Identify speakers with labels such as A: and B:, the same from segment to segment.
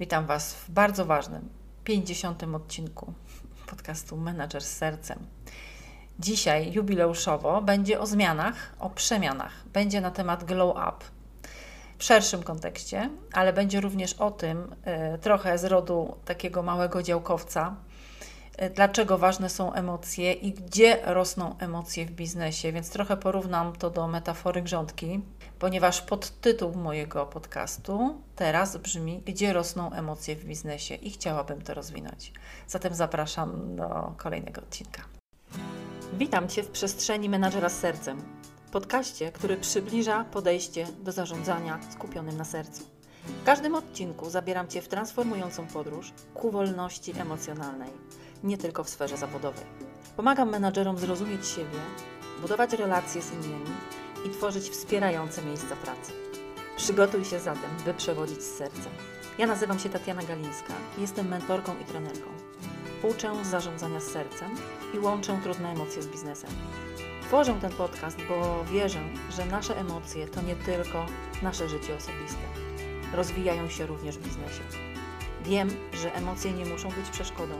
A: Witam Was w bardzo ważnym 50. odcinku podcastu Menadżer z Sercem. Dzisiaj jubileuszowo będzie o zmianach, o przemianach. Będzie na temat glow up w szerszym kontekście, ale będzie również o tym y, trochę z rodu takiego małego działkowca, dlaczego ważne są emocje i gdzie rosną emocje w biznesie, więc trochę porównam to do metafory grządki, ponieważ podtytuł mojego podcastu teraz brzmi Gdzie rosną emocje w biznesie i chciałabym to rozwinąć. Zatem zapraszam do kolejnego odcinka. Witam Cię w przestrzeni menadżera z sercem, podcaście, który przybliża podejście do zarządzania skupionym na sercu. W każdym odcinku zabieram Cię w transformującą podróż ku wolności emocjonalnej, nie tylko w sferze zawodowej. Pomagam menadżerom zrozumieć siebie, budować relacje z innymi i tworzyć wspierające miejsca pracy. Przygotuj się zatem, by przewodzić z sercem. Ja nazywam się Tatiana Galińska, jestem mentorką i trenerką. Uczę zarządzania z sercem i łączę trudne emocje z biznesem. Tworzę ten podcast, bo wierzę, że nasze emocje to nie tylko nasze życie osobiste. Rozwijają się również w biznesie. Wiem, że emocje nie muszą być przeszkodą.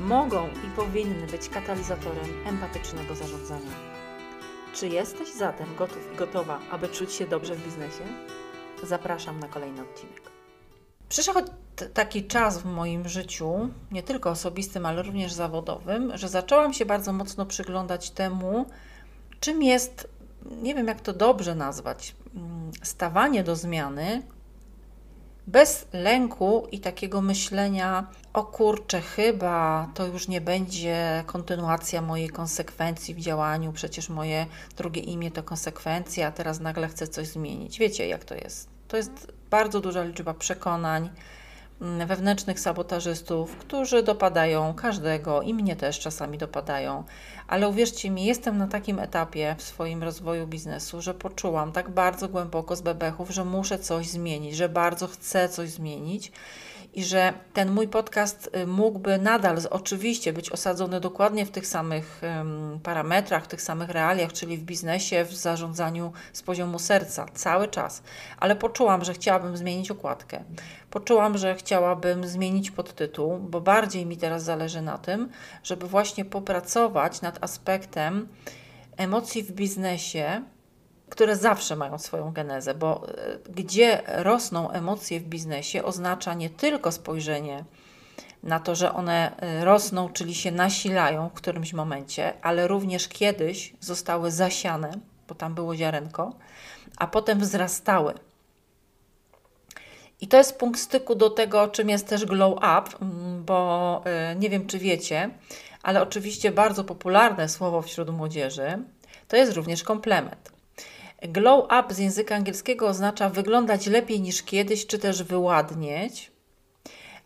A: Mogą i powinny być katalizatorem empatycznego zarządzania. Czy jesteś zatem gotów i gotowa, aby czuć się dobrze w biznesie? Zapraszam na kolejny odcinek. Przyszedł taki czas w moim życiu, nie tylko osobistym, ale również zawodowym, że zaczęłam się bardzo mocno przyglądać temu, czym jest, nie wiem jak to dobrze nazwać, mm, stawanie do zmiany bez lęku i takiego myślenia, o kurczę, chyba to już nie będzie kontynuacja mojej konsekwencji w działaniu, przecież moje drugie imię to konsekwencja, a teraz nagle chcę coś zmienić. Wiecie, jak to jest? To jest bardzo duża liczba przekonań, wewnętrznych sabotażystów, którzy dopadają każdego i mnie też czasami dopadają. Ale uwierzcie mi, jestem na takim etapie w swoim rozwoju biznesu, że poczułam tak bardzo głęboko z bebechów, że muszę coś zmienić, że bardzo chcę coś zmienić i że ten mój podcast y, mógłby nadal oczywiście być osadzony dokładnie w tych samych parametrach, w tych samych realiach, czyli w biznesie, w zarządzaniu z poziomu serca, cały czas. Ale poczułam, że chciałabym zmienić okładkę. Poczułam, że chciałabym zmienić podtytuł, bo bardziej mi teraz zależy na tym, żeby właśnie popracować nad aspektem emocji w biznesie, które zawsze mają swoją genezę, bo e, gdzie rosną emocje w biznesie, oznacza nie tylko spojrzenie na to, że one e, rosną, czyli się nasilają w którymś momencie, ale również kiedyś zostały zasiane, bo tam było ziarenko, a potem wzrastały. I to jest punkt styku do tego, czym jest też glow up, bo e, nie wiem, czy wiecie, ale oczywiście bardzo popularne słowo wśród młodzieży to jest również komplement. Glow up z języka angielskiego oznacza wyglądać lepiej niż kiedyś, czy też wyładnieć.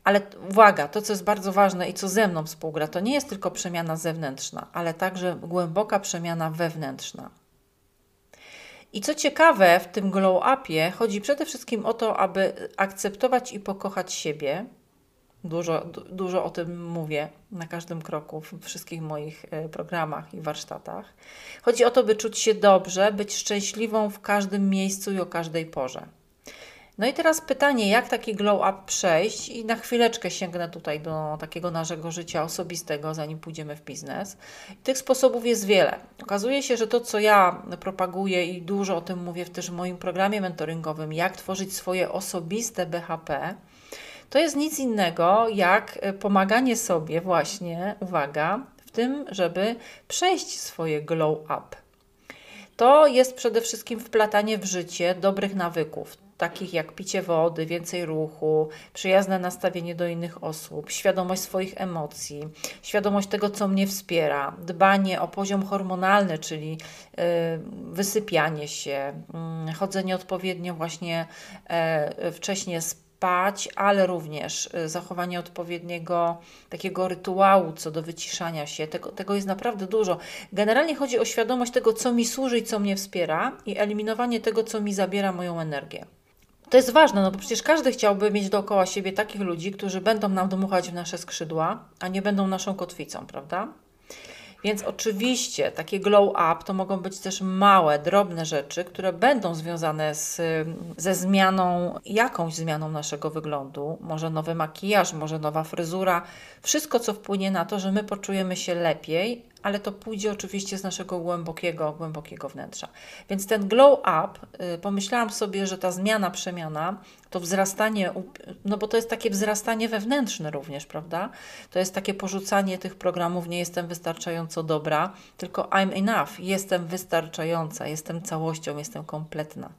A: Ale uwaga, to co jest bardzo ważne i co ze mną współgra, to nie jest tylko przemiana zewnętrzna, ale także głęboka przemiana wewnętrzna. I co ciekawe, w tym glow upie chodzi przede wszystkim o to, aby akceptować i pokochać siebie, Dużo, dużo o tym mówię na każdym kroku w wszystkich moich e, programach i warsztatach. Chodzi o to, by czuć się dobrze, być szczęśliwą w każdym miejscu i o każdej porze. No i teraz pytanie, jak taki glow up przejść i na chwileczkę sięgnę tutaj do takiego naszego życia osobistego, zanim pójdziemy w biznes. Tych sposobów jest wiele. Okazuje się, że to, co ja propaguję i dużo o tym mówię w też moim programie mentoringowym, jak tworzyć swoje osobiste BHP, to jest nic innego jak e, pomaganie sobie właśnie, uwaga, w tym, żeby przejść swoje glow up. To jest przede wszystkim wplatanie w życie dobrych nawyków, takich jak picie wody, więcej ruchu, przyjazne nastawienie do innych osób, świadomość swoich emocji, świadomość tego, co mnie wspiera, dbanie o poziom hormonalny, czyli e, wysypianie się, mm, chodzenie odpowiednio właśnie e, wcześniej spać spać, ale również y, zachowanie odpowiedniego takiego rytuału co do wyciszania się. Tego, tego jest naprawdę dużo. Generalnie chodzi o świadomość tego, co mi służy i co mnie wspiera, i eliminowanie tego, co mi zabiera moją energię. To jest ważne, no bo przecież każdy chciałby mieć dookoła siebie takich ludzi, którzy będą nam dmuchać w nasze skrzydła, a nie będą naszą kotwicą, prawda? Więc oczywiście takie glow up to mogą być też małe, drobne rzeczy, które będą związane z, ze zmianą, jakąś zmianą naszego wyglądu. Może nowy makijaż, może nowa fryzura. Wszystko, co wpłynie na to, że my poczujemy się lepiej, ale to pójdzie oczywiście z naszego głębokiego, głębokiego wnętrza. Więc ten glow up, y, pomyślałam sobie, że ta zmiana, przemiana, to wzrastanie, no bo to jest takie wzrastanie wewnętrzne również, prawda? To jest takie porzucanie tych programów, nie jestem wystarczająco dobra, tylko I'm enough, jestem wystarczająca, jestem całością, jestem kompletna.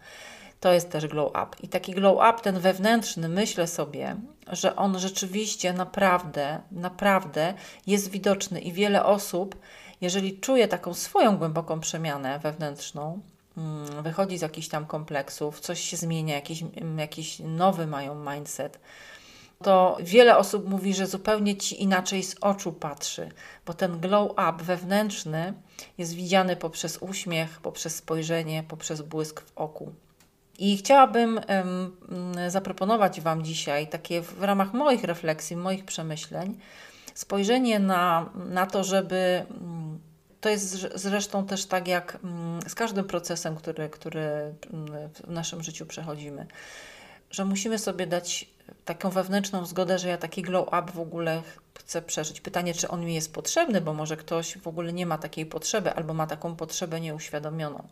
A: To jest też glow up. I taki glow up, ten wewnętrzny, myślę sobie, że on rzeczywiście naprawdę, naprawdę jest widoczny i wiele osób, jeżeli czuje taką swoją głęboką przemianę wewnętrzną, mm, wychodzi z jakichś tam kompleksów, coś się zmienia, jakiś, mm, jakiś nowy mają mindset, to wiele osób mówi, że zupełnie ci inaczej z oczu patrzy, bo ten glow up wewnętrzny jest widziany poprzez uśmiech, poprzez spojrzenie, poprzez błysk w oku. I chciałabym um, zaproponować Wam dzisiaj takie w ramach moich refleksji, moich przemyśleń, spojrzenie na, na to, żeby. Mm, to jest zresztą też tak jak mm, z każdym procesem, który, który mm, w naszym życiu przechodzimy, że musimy sobie dać taką wewnętrzną zgodę, że ja taki glow up w ogóle chcę przeżyć. Pytanie, czy on mi jest potrzebny, bo może ktoś w ogóle nie ma takiej potrzeby albo ma taką potrzebę nieuświadomioną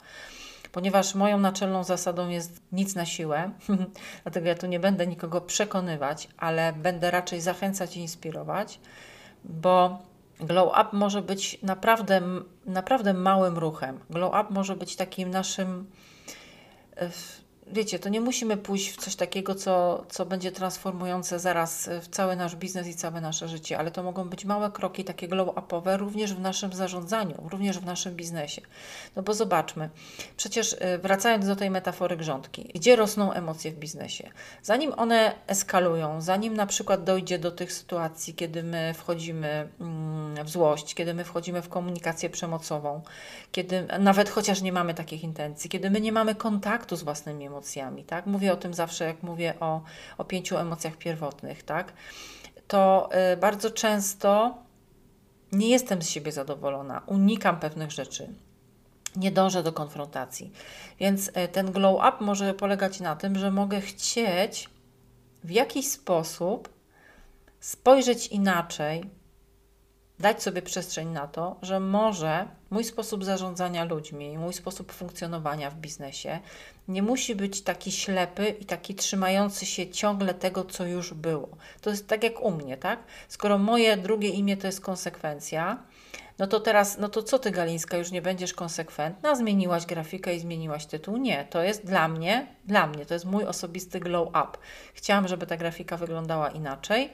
A: ponieważ moją naczelną zasadą jest nic na siłę, dlatego ja tu nie będę nikogo przekonywać, ale będę raczej zachęcać i inspirować, bo glow up może być naprawdę, naprawdę małym ruchem. Glow up może być takim naszym e, wiecie, to nie musimy pójść w coś takiego, co, co będzie transformujące zaraz w cały nasz biznes i całe nasze życie, ale to mogą być małe kroki, takie glow-upowe, również w naszym zarządzaniu, również w naszym biznesie. No bo zobaczmy, przecież y, wracając do tej metafory grządki, gdzie rosną emocje w biznesie? Zanim one eskalują, zanim na przykład dojdzie do tych sytuacji, kiedy my wchodzimy mm, w złość, kiedy my wchodzimy w komunikację przemocową, kiedy nawet chociaż nie mamy takich intencji, kiedy my nie mamy kontaktu z własnymi emocjami, emocjami, tak? Mówię o tym zawsze, jak mówię o, o pięciu emocjach pierwotnych, tak? To y, bardzo często nie jestem z siebie zadowolona, unikam pewnych rzeczy, nie dążę do konfrontacji. Więc y, ten glow up może polegać na tym, że mogę chcieć w jakiś sposób spojrzeć inaczej dać sobie przestrzeń na to, że może mój sposób zarządzania ludźmi, mój sposób funkcjonowania w biznesie nie musi być taki ślepy i taki trzymający się ciągle tego, co już było. To jest tak jak u mnie, tak? Skoro moje drugie imię to jest konsekwencja, no to teraz, no to co ty Galińska, już nie będziesz konsekwentna, zmieniłaś grafikę i zmieniłaś tytuł? Nie, to jest dla mnie, dla mnie, to jest mój osobisty glow up. Chciałam, żeby ta grafika wyglądała inaczej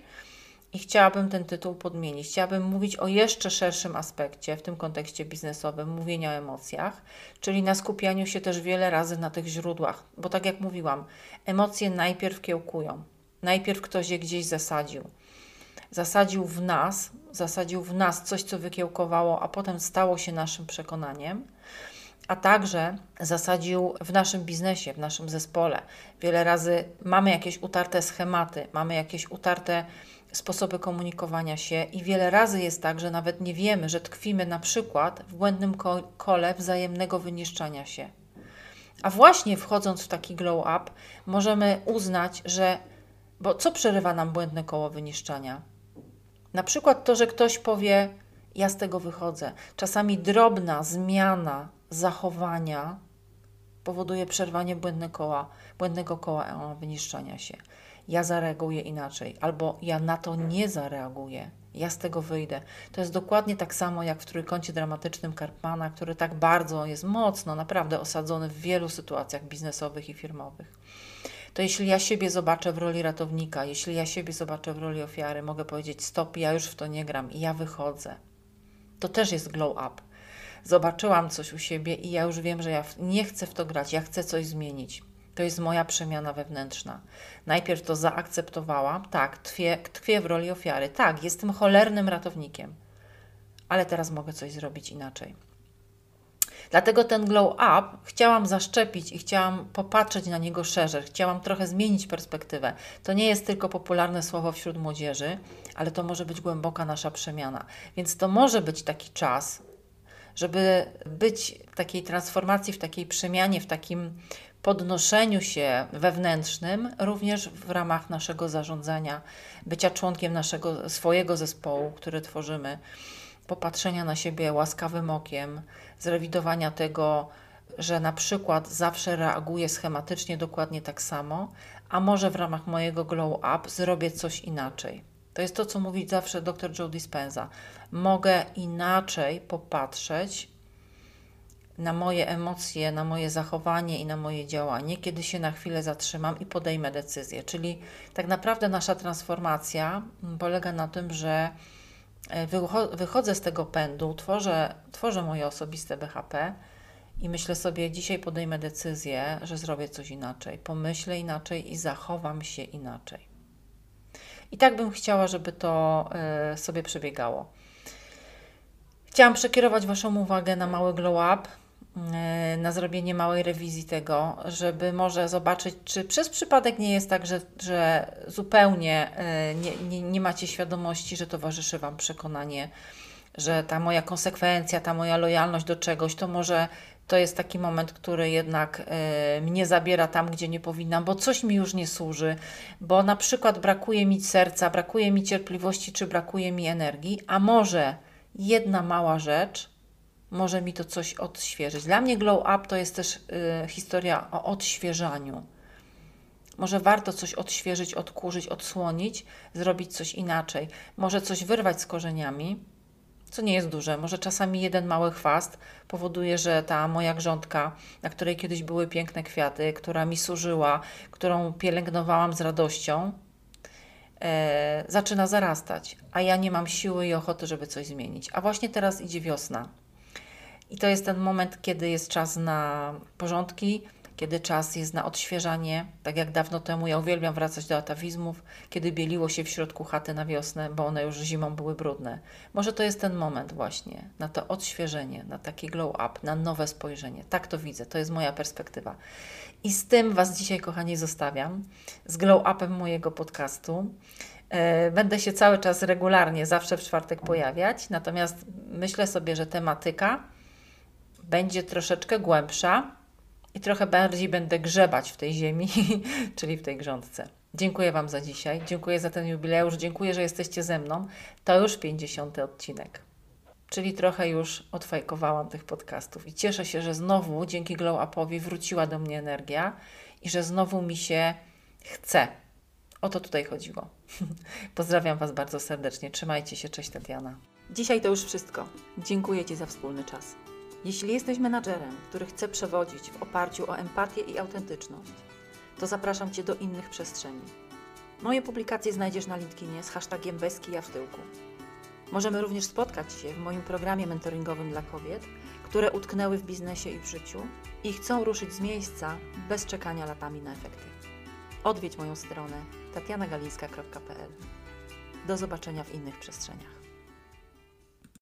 A: i chciałabym ten tytuł podmienić. Chciałabym mówić o jeszcze szerszym aspekcie w tym kontekście biznesowym, mówienia o emocjach, czyli na skupianiu się też wiele razy na tych źródłach, bo tak jak mówiłam, emocje najpierw kiełkują. Najpierw ktoś je gdzieś zasadził. Zasadził w nas, zasadził w nas coś, co wykiełkowało, a potem stało się naszym przekonaniem a także zasadził w naszym biznesie, w naszym zespole. Wiele razy mamy jakieś utarte schematy, mamy jakieś utarte sposoby komunikowania się i wiele razy jest tak, że nawet nie wiemy, że tkwimy na przykład w błędnym kole wzajemnego wyniszczania się. A właśnie wchodząc w taki glow up, możemy uznać, że bo co przerywa nam błędne koło wyniszczania? Na przykład to, że ktoś powie: Ja z tego wychodzę. Czasami drobna zmiana zachowania powoduje przerwanie błędne koła, błędnego koła wyniszczania się ja zareaguję inaczej, albo ja na to nie zareaguję, ja z tego wyjdę. To jest dokładnie tak samo jak w trójkącie dramatycznym Karpmana, który tak bardzo jest mocno, naprawdę osadzony w wielu sytuacjach biznesowych i firmowych. To jeśli ja siebie zobaczę w roli ratownika, jeśli ja siebie zobaczę w roli ofiary, mogę powiedzieć: Stop, ja już w to nie gram i ja wychodzę. To też jest glow up. Zobaczyłam coś u siebie i ja już wiem, że ja nie chcę w to grać, ja chcę coś zmienić. To jest moja przemiana wewnętrzna. Najpierw to zaakceptowałam, tak, tkwię, tkwię w roli ofiary, tak, jestem cholernym ratownikiem, ale teraz mogę coś zrobić inaczej. Dlatego ten glow up chciałam zaszczepić i chciałam popatrzeć na niego szerzej, chciałam trochę zmienić perspektywę. To nie jest tylko popularne słowo wśród młodzieży, ale to może być głęboka nasza przemiana. Więc to może być taki czas, żeby być w takiej transformacji, w takiej przemianie, w takim podnoszeniu się wewnętrznym, również w ramach naszego zarządzania, bycia członkiem naszego swojego zespołu, który tworzymy, popatrzenia na siebie łaskawym okiem, zrewidowania tego, że na przykład zawsze reaguję schematycznie dokładnie tak samo, a może w ramach mojego glow up zrobię coś inaczej. To jest to, co mówi zawsze dr Joe Dispenza. Mogę inaczej popatrzeć na moje emocje, na moje zachowanie i na moje działanie, kiedy się na chwilę zatrzymam i podejmę decyzję. Czyli tak naprawdę nasza transformacja polega na tym, że e, wychodzę z tego pędu, tworzę, tworzę moje osobiste BHP i myślę sobie, dzisiaj podejmę decyzję, że zrobię coś inaczej, pomyślę inaczej i zachowam się inaczej. I tak bym chciała, żeby to e, sobie przebiegało. Chciałam przekierować Waszą uwagę na mały glow up, e, na zrobienie małej rewizji tego, żeby może zobaczyć, czy przez przypadek nie jest tak, że, że zupełnie e, nie, nie, nie macie świadomości, że towarzyszy Wam przekonanie, że ta moja konsekwencja, ta moja lojalność do czegoś, to może to jest taki moment, który jednak y, mnie zabiera tam, gdzie nie powinnam, bo coś mi już nie służy, bo na przykład brakuje mi serca, brakuje mi cierpliwości, czy brakuje mi energii, a może jedna mała rzecz może mi to coś odświeżyć. Dla mnie glow up to jest też y, historia o odświeżaniu. Może warto coś odświeżyć, odkurzyć, odsłonić, zrobić coś inaczej. Może coś wyrwać z korzeniami, co nie jest duże. Może czasami jeden mały chwast powoduje, że ta moja grządka, na której kiedyś były piękne kwiaty, która mi służyła, którą pielęgnowałam z radością, e, zaczyna zarastać, a ja nie mam siły i ochoty, żeby coś zmienić. A właśnie teraz idzie wiosna. I to jest ten moment, kiedy jest czas na porządki, kiedy czas jest na odświeżanie, tak jak dawno temu ja uwielbiam wracać do atawizmów, kiedy bieliło się w środku chaty na wiosnę, bo one już zimą były brudne. Może to jest ten moment właśnie na to odświeżenie, na taki glow up, na nowe spojrzenie. Tak to widzę, to jest moja perspektywa. I z tym Was dzisiaj, kochani, zostawiam, z glow upem mojego podcastu. E, będę się cały czas regularnie, zawsze w czwartek pojawiać, natomiast myślę sobie, że tematyka będzie troszeczkę głębsza, i trochę bardziej będę grzebać w tej ziemi, czyli w tej grządce. Dziękuję Wam za dzisiaj, dziękuję za ten jubileusz, dziękuję, że jesteście ze mną. To już 50. odcinek. Czyli trochę już odfajkowałam tych podcastów i cieszę się, że znowu dzięki Glow Upowi wróciła do mnie energia i że znowu mi się chce. O to tutaj chodziło. Pozdrawiam Was bardzo serdecznie. Trzymajcie się. Cześć Tatiana. Dzisiaj to już wszystko. Dziękuję Ci za wspólny czas. Jeśli jesteś menadżerem, który chce przewodzić w oparciu o empatię i autentyczność, to zapraszam Cię do innych przestrzeni. Moje publikacje znajdziesz na LinkedInie z hashtagiem Beski w tyłku. Możemy również spotkać się w moim programie mentoringowym dla kobiet, które utknęły w biznesie i w życiu i chcą ruszyć z miejsca bez czekania latami na efekty. Odwiedź moją stronę tatianagalińska.pl. Do zobaczenia w innych przestrzeniach.